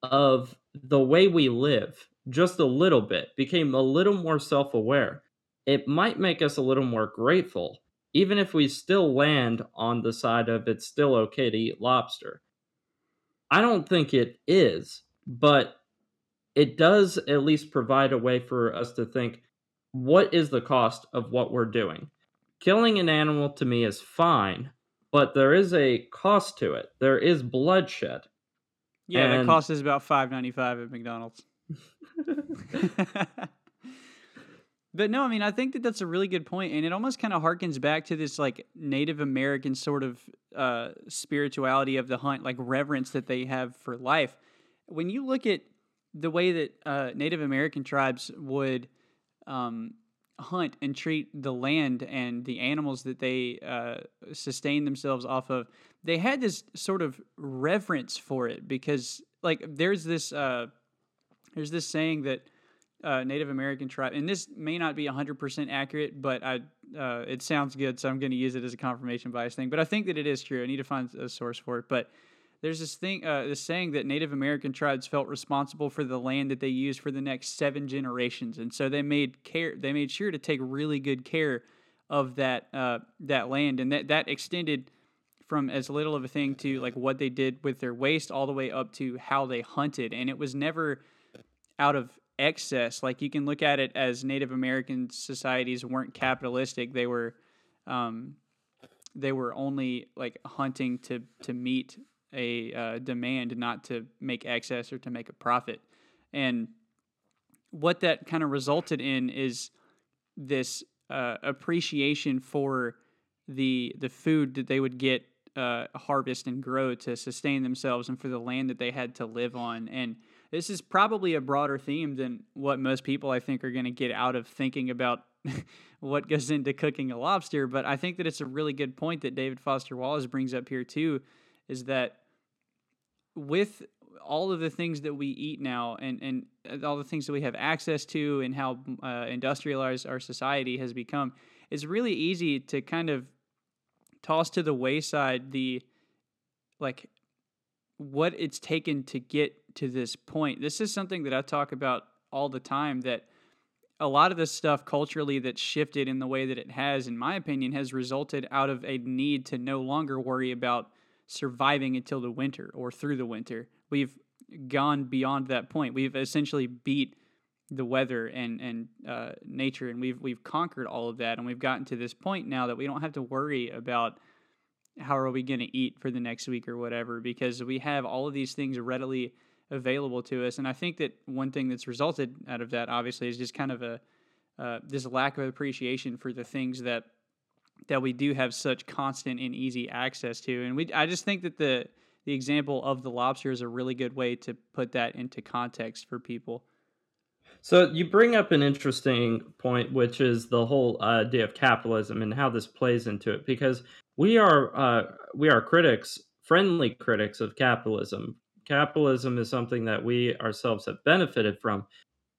of the way we live just a little bit, became a little more self aware, it might make us a little more grateful, even if we still land on the side of it's still okay to eat lobster. I don't think it is, but it does at least provide a way for us to think what is the cost of what we're doing? Killing an animal to me is fine but there is a cost to it. There is bloodshed. Yeah, and... the cost is about five ninety five at McDonald's. but no, I mean, I think that that's a really good point, and it almost kind of harkens back to this like Native American sort of uh, spirituality of the hunt, like reverence that they have for life. When you look at the way that uh, Native American tribes would um, hunt and treat the land and the animals that they uh, sustain themselves off of, they had this sort of reverence for it because, like, there's this uh, there's this saying that uh, Native American tribe, and this may not be 100% accurate, but I uh, it sounds good, so I'm going to use it as a confirmation bias thing. But I think that it is true. I need to find a source for it, but there's this thing, uh, this saying that Native American tribes felt responsible for the land that they used for the next seven generations, and so they made care. They made sure to take really good care of that uh, that land, and that that extended from as little of a thing to like what they did with their waste, all the way up to how they hunted, and it was never out of excess. Like you can look at it as Native American societies weren't capitalistic; they were. Um, they were only like hunting to to meet a uh, demand, not to make excess or to make a profit. And what that kind of resulted in is this uh, appreciation for the the food that they would get uh, harvest and grow to sustain themselves and for the land that they had to live on. And this is probably a broader theme than what most people I think are going to get out of thinking about what goes into cooking a lobster. But I think that it's a really good point that David Foster Wallace brings up here too, is that with all of the things that we eat now and, and all the things that we have access to and how uh, industrialized our society has become, it's really easy to kind of toss to the wayside the like what it's taken to get to this point. This is something that I talk about all the time that a lot of this stuff culturally that's shifted in the way that it has, in my opinion, has resulted out of a need to no longer worry about surviving until the winter or through the winter. We've gone beyond that point. We've essentially beat the weather and and uh, nature, and we've we've conquered all of that, and we've gotten to this point now that we don't have to worry about how are we going to eat for the next week or whatever because we have all of these things readily available to us. And I think that one thing that's resulted out of that, obviously, is just kind of a uh, this lack of appreciation for the things that that we do have such constant and easy access to. And we, I just think that the the example of the lobster is a really good way to put that into context for people. So you bring up an interesting point, which is the whole idea of capitalism and how this plays into it, because we are uh, we are critics, friendly critics of capitalism. Capitalism is something that we ourselves have benefited from,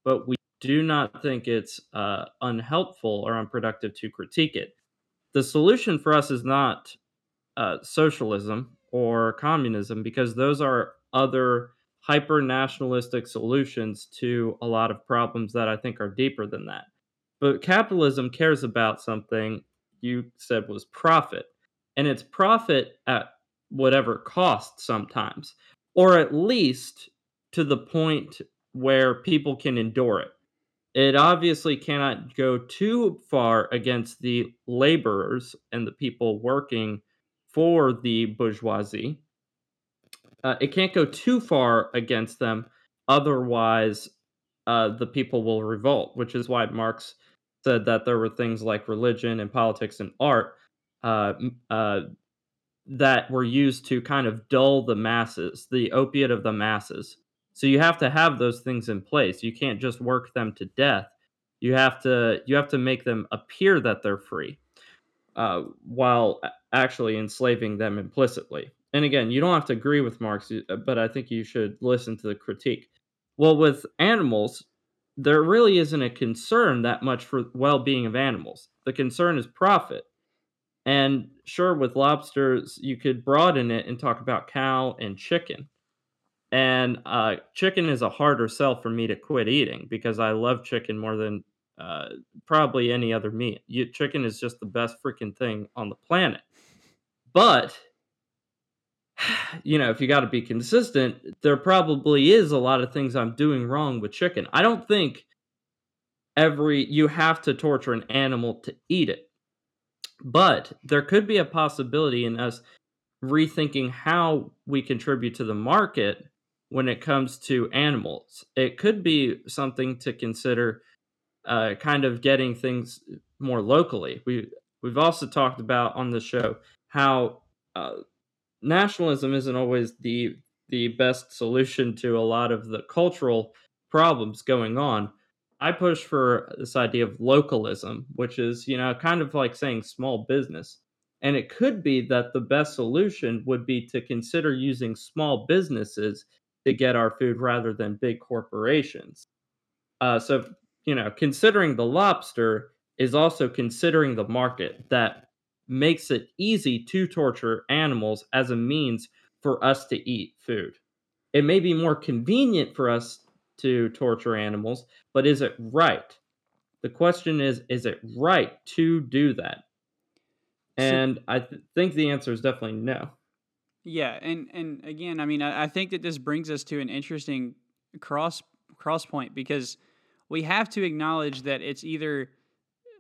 but we do not think it's uh, unhelpful or unproductive to critique it the solution for us is not uh, socialism or communism because those are other hyper nationalistic solutions to a lot of problems that I think are deeper than that. But capitalism cares about something you said was profit. And it's profit at whatever cost sometimes, or at least to the point where people can endure it. It obviously cannot go too far against the laborers and the people working for the bourgeoisie. Uh, it can't go too far against them, otherwise, uh, the people will revolt, which is why Marx said that there were things like religion and politics and art uh, uh, that were used to kind of dull the masses, the opiate of the masses. So you have to have those things in place. You can't just work them to death. You have to you have to make them appear that they're free, uh, while actually enslaving them implicitly. And again, you don't have to agree with Marx, uh, but I think you should listen to the critique. Well, with animals, there really isn't a concern that much for well-being of animals. The concern is profit. And sure, with lobsters, you could broaden it and talk about cow and chicken. And uh, chicken is a harder sell for me to quit eating because I love chicken more than uh, probably any other meat. You, chicken is just the best freaking thing on the planet. But you know, if you got to be consistent, there probably is a lot of things I'm doing wrong with chicken. I don't think every you have to torture an animal to eat it. But there could be a possibility in us rethinking how we contribute to the market when it comes to animals. It could be something to consider uh, kind of getting things more locally. We we've also talked about on the show how uh, nationalism isn't always the the best solution to a lot of the cultural problems going on. I push for this idea of localism, which is, you know, kind of like saying small business. And it could be that the best solution would be to consider using small businesses to get our food rather than big corporations. Uh, so, you know, considering the lobster is also considering the market that makes it easy to torture animals as a means for us to eat food. It may be more convenient for us to torture animals, but is it right? The question is is it right to do that? And so, I th- think the answer is definitely no. Yeah, and and again, I mean, I, I think that this brings us to an interesting cross cross point because we have to acknowledge that it's either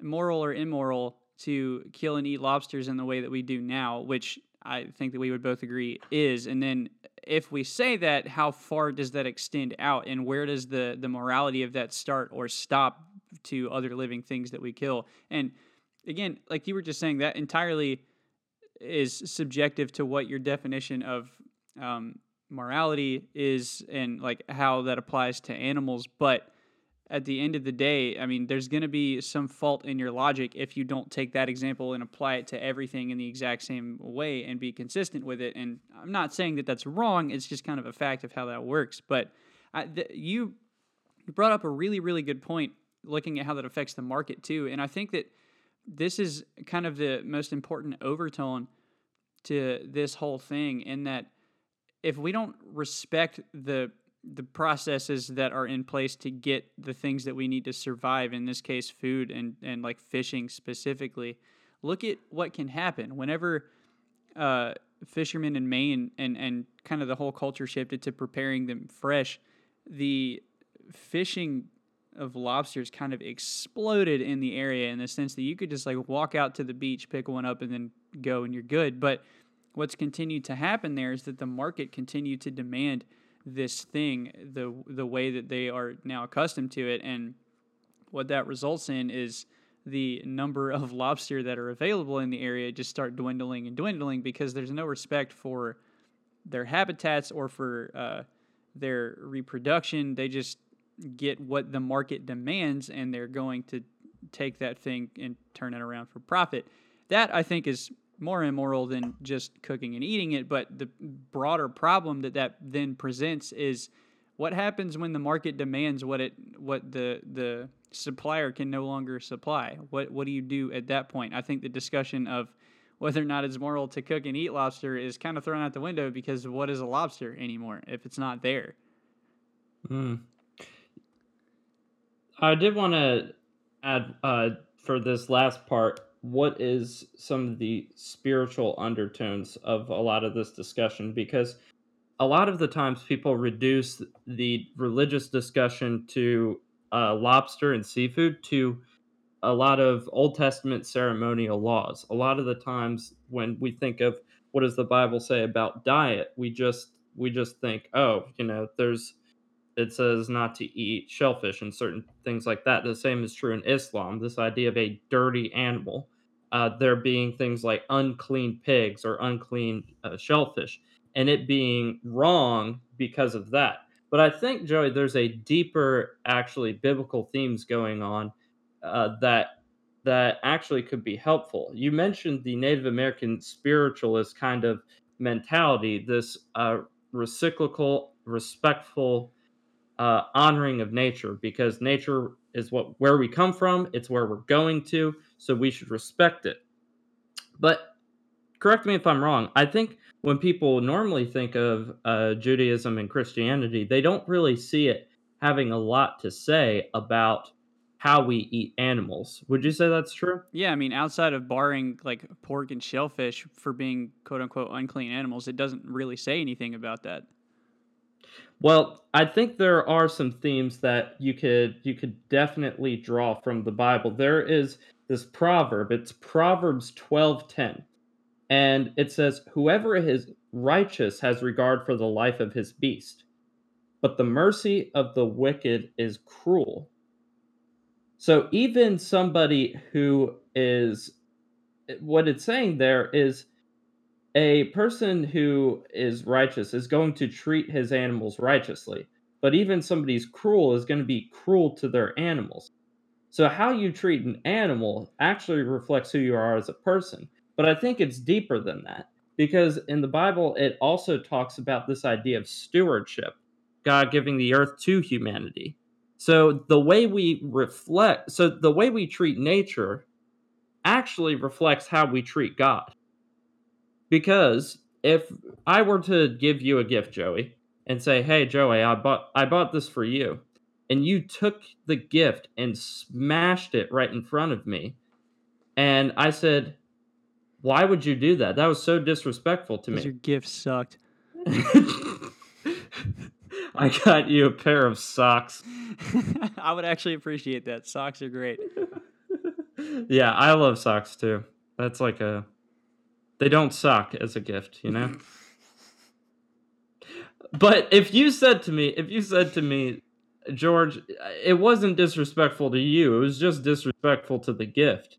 moral or immoral to kill and eat lobsters in the way that we do now, which I think that we would both agree is. And then if we say that, how far does that extend out, and where does the the morality of that start or stop to other living things that we kill? And again, like you were just saying, that entirely is subjective to what your definition of um, morality is, and like how that applies to animals, but at the end of the day, I mean, there's going to be some fault in your logic if you don't take that example and apply it to everything in the exact same way and be consistent with it. And I'm not saying that that's wrong. It's just kind of a fact of how that works. But I, th- you you brought up a really really good point, looking at how that affects the market too. And I think that this is kind of the most important overtone to this whole thing in that if we don't respect the the processes that are in place to get the things that we need to survive in this case food and and like fishing specifically look at what can happen. Whenever uh, fishermen in Maine and and kind of the whole culture shifted to preparing them fresh the fishing of lobsters kind of exploded in the area in the sense that you could just like walk out to the beach pick one up and then go and you're good but what's continued to happen there is that the market continued to demand this thing the the way that they are now accustomed to it and what that results in is the number of lobster that are available in the area just start dwindling and dwindling because there's no respect for their habitats or for uh, their reproduction. They just get what the market demands and they're going to take that thing and turn it around for profit. That I think is more immoral than just cooking and eating it. But the broader problem that that then presents is what happens when the market demands what it what the the supplier can no longer supply. What what do you do at that point? I think the discussion of whether or not it's moral to cook and eat lobster is kind of thrown out the window because what is a lobster anymore if it's not there? Hmm. I did want to add uh, for this last part what is some of the spiritual undertones of a lot of this discussion because a lot of the times people reduce the religious discussion to uh, lobster and seafood to a lot of Old Testament ceremonial laws. A lot of the times when we think of what does the Bible say about diet, we just we just think, oh, you know, there's it says not to eat shellfish and certain things like that. The same is true in Islam. This idea of a dirty animal, uh, there being things like unclean pigs or unclean uh, shellfish, and it being wrong because of that. But I think, Joey, there's a deeper, actually, biblical themes going on uh, that that actually could be helpful. You mentioned the Native American spiritualist kind of mentality, this uh, reciprocal, respectful uh, honoring of nature, because nature is what where we come from. It's where we're going to, so we should respect it. But correct me if I'm wrong. I think when people normally think of uh, Judaism and Christianity, they don't really see it having a lot to say about how we eat animals. Would you say that's true? Yeah, I mean, outside of barring like pork and shellfish for being quote unquote unclean animals, it doesn't really say anything about that. Well, I think there are some themes that you could you could definitely draw from the Bible. There is this proverb. It's Proverbs 12:10. And it says, "Whoever is righteous has regard for the life of his beast, but the mercy of the wicked is cruel." So even somebody who is what it's saying there is a person who is righteous is going to treat his animals righteously, but even somebody's cruel is going to be cruel to their animals. So how you treat an animal actually reflects who you are as a person. But I think it's deeper than that because in the Bible it also talks about this idea of stewardship, God giving the earth to humanity. So the way we reflect, so the way we treat nature actually reflects how we treat God. Because if I were to give you a gift, Joey, and say, "Hey, Joey, I bought I bought this for you," and you took the gift and smashed it right in front of me, and I said, "Why would you do that? That was so disrespectful to me." Your gift sucked. I got you a pair of socks. I would actually appreciate that. Socks are great. yeah, I love socks too. That's like a they don't suck as a gift, you know? but if you said to me, if you said to me, George, it wasn't disrespectful to you, it was just disrespectful to the gift.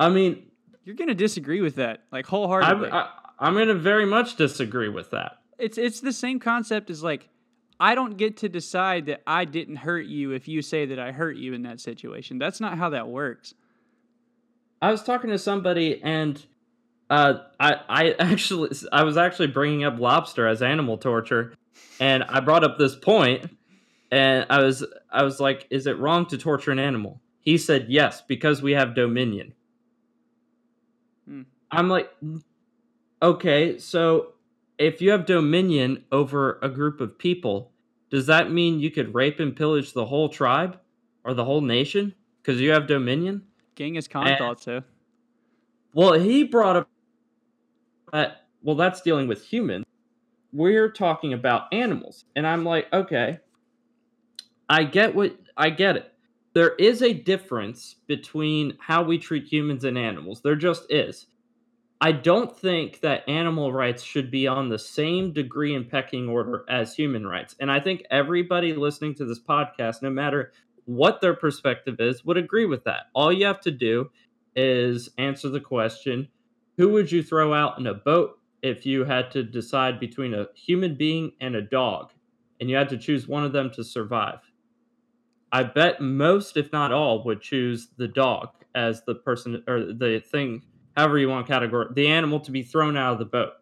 I mean, you're going to disagree with that, like wholeheartedly. I, I, I'm going to very much disagree with that it's it's the same concept as like I don't get to decide that I didn't hurt you if you say that I hurt you in that situation. That's not how that works. I was talking to somebody and uh, I I actually I was actually bringing up lobster as animal torture, and I brought up this point, and I was I was like, is it wrong to torture an animal? He said yes because we have dominion. Hmm. I'm like, okay, so if you have dominion over a group of people, does that mean you could rape and pillage the whole tribe or the whole nation because you have dominion? Genghis Khan and, thought so. Well, he brought up that. Well, that's dealing with humans. We're talking about animals, and I'm like, okay, I get what I get it. There is a difference between how we treat humans and animals. There just is. I don't think that animal rights should be on the same degree and pecking order as human rights. And I think everybody listening to this podcast, no matter what their perspective is, would agree with that. All you have to do is answer the question who would you throw out in a boat if you had to decide between a human being and a dog and you had to choose one of them to survive? I bet most, if not all, would choose the dog as the person or the thing however you want category the animal to be thrown out of the boat.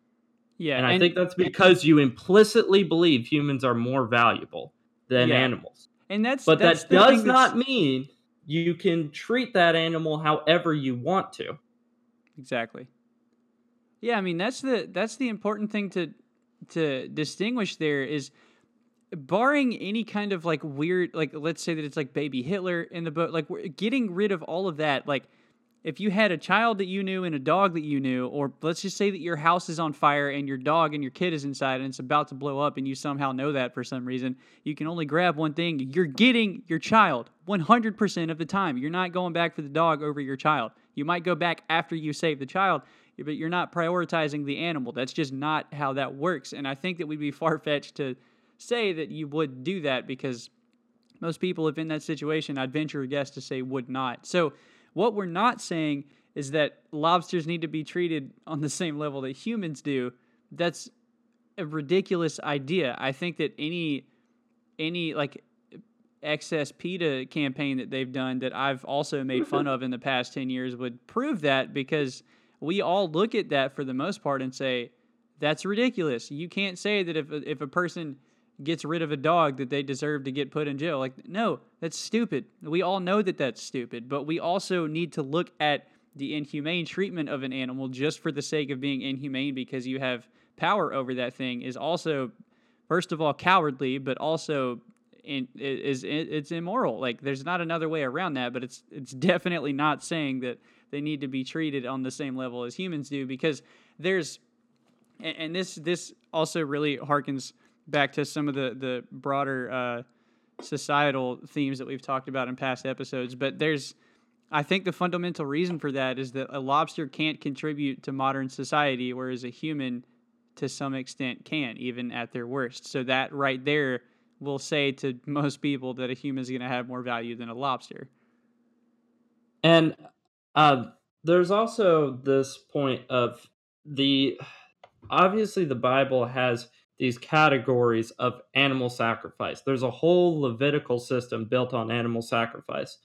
Yeah, and I and, think that's because you implicitly believe humans are more valuable than yeah. animals. And that's but that's that does not mean you can treat that animal however you want to. Exactly. Yeah, I mean that's the that's the important thing to to distinguish there is barring any kind of like weird like let's say that it's like baby Hitler in the boat like getting rid of all of that like if you had a child that you knew and a dog that you knew, or let's just say that your house is on fire and your dog and your kid is inside and it's about to blow up and you somehow know that for some reason, you can only grab one thing. You're getting your child 100% of the time. You're not going back for the dog over your child. You might go back after you save the child, but you're not prioritizing the animal. That's just not how that works. And I think that we'd be far fetched to say that you would do that because most people, if in that situation, I'd venture a guess to say would not. So, what we're not saying is that lobsters need to be treated on the same level that humans do. That's a ridiculous idea. I think that any any like excess PETA campaign that they've done that I've also made fun of in the past 10 years would prove that because we all look at that for the most part and say that's ridiculous. You can't say that if if a person gets rid of a dog that they deserve to get put in jail. Like, no, that's stupid. We all know that that's stupid, but we also need to look at the inhumane treatment of an animal just for the sake of being inhumane because you have power over that thing is also, first of all, cowardly, but also in, is it's immoral. Like, there's not another way around that, but it's it's definitely not saying that they need to be treated on the same level as humans do because there's and this this also really harkens back to some of the the broader uh, societal themes that we've talked about in past episodes. But there's, I think, the fundamental reason for that is that a lobster can't contribute to modern society, whereas a human, to some extent, can, even at their worst. So that right there will say to most people that a human is going to have more value than a lobster. And uh, there's also this point of the obviously the Bible has these categories of animal sacrifice. There's a whole Levitical system built on animal sacrifice,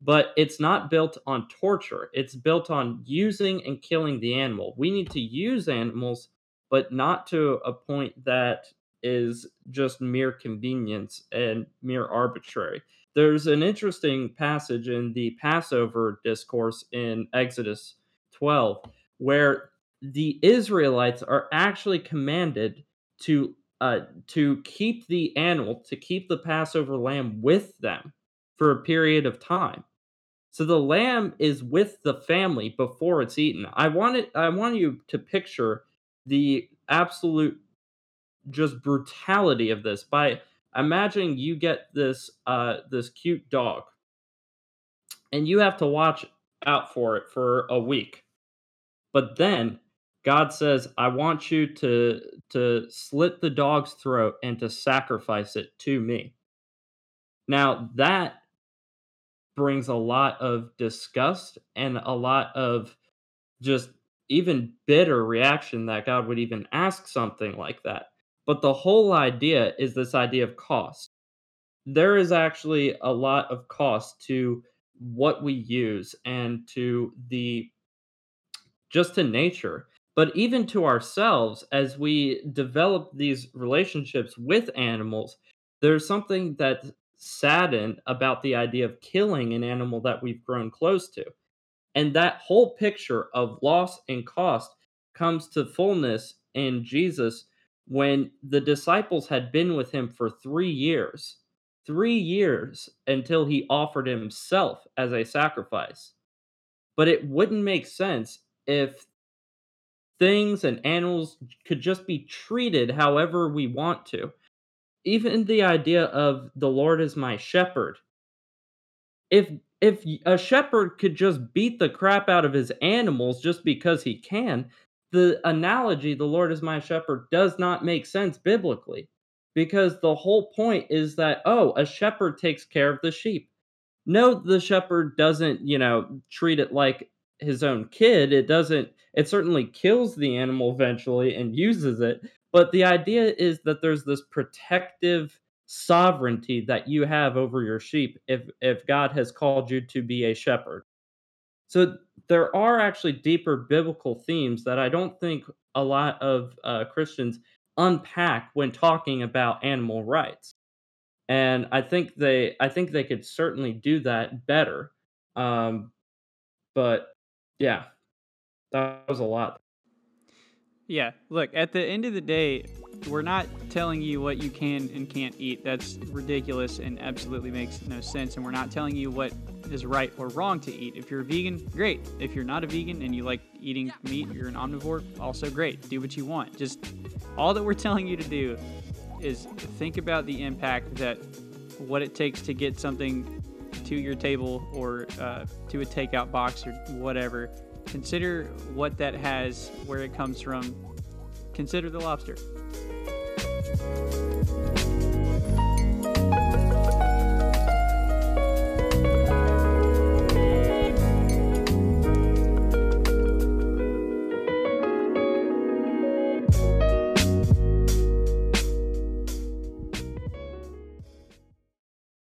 but it's not built on torture. It's built on using and killing the animal. We need to use animals, but not to a point that is just mere convenience and mere arbitrary. There's an interesting passage in the Passover discourse in Exodus 12 where the Israelites are actually commanded to uh, to keep the animal, to keep the Passover lamb with them for a period of time. So the lamb is with the family before it's eaten. I want it, I want you to picture the absolute just brutality of this by imagining you get this uh this cute dog and you have to watch out for it for a week. But then God says, "I want you to to slit the dog's throat and to sacrifice it to me." Now, that brings a lot of disgust and a lot of just even bitter reaction that God would even ask something like that. But the whole idea is this idea of cost. There is actually a lot of cost to what we use and to the just to nature but even to ourselves as we develop these relationships with animals there's something that's saddened about the idea of killing an animal that we've grown close to. And that whole picture of loss and cost comes to fullness in jesus when the disciples had been with him for three years three years until he offered himself as a sacrifice. But it wouldn't make sense if things and animals could just be treated however we want to. Even the idea of the Lord is my shepherd. If if a shepherd could just beat the crap out of his animals just because he can, the analogy the Lord is my shepherd does not make sense biblically. Because the whole point is that oh, a shepherd takes care of the sheep. No, the shepherd doesn't, you know, treat it like his own kid. It doesn't it certainly kills the animal eventually and uses it, but the idea is that there's this protective sovereignty that you have over your sheep if if God has called you to be a shepherd. So there are actually deeper biblical themes that I don't think a lot of uh, Christians unpack when talking about animal rights, and I think they I think they could certainly do that better. Um, but yeah, that was a lot. Yeah, look, at the end of the day, we're not telling you what you can and can't eat. That's ridiculous and absolutely makes no sense. And we're not telling you what is right or wrong to eat. If you're a vegan, great. If you're not a vegan and you like eating meat, you're an omnivore, also great. Do what you want. Just all that we're telling you to do is think about the impact that what it takes to get something to your table or uh, to a takeout box or whatever. Consider what that has, where it comes from. Consider the lobster.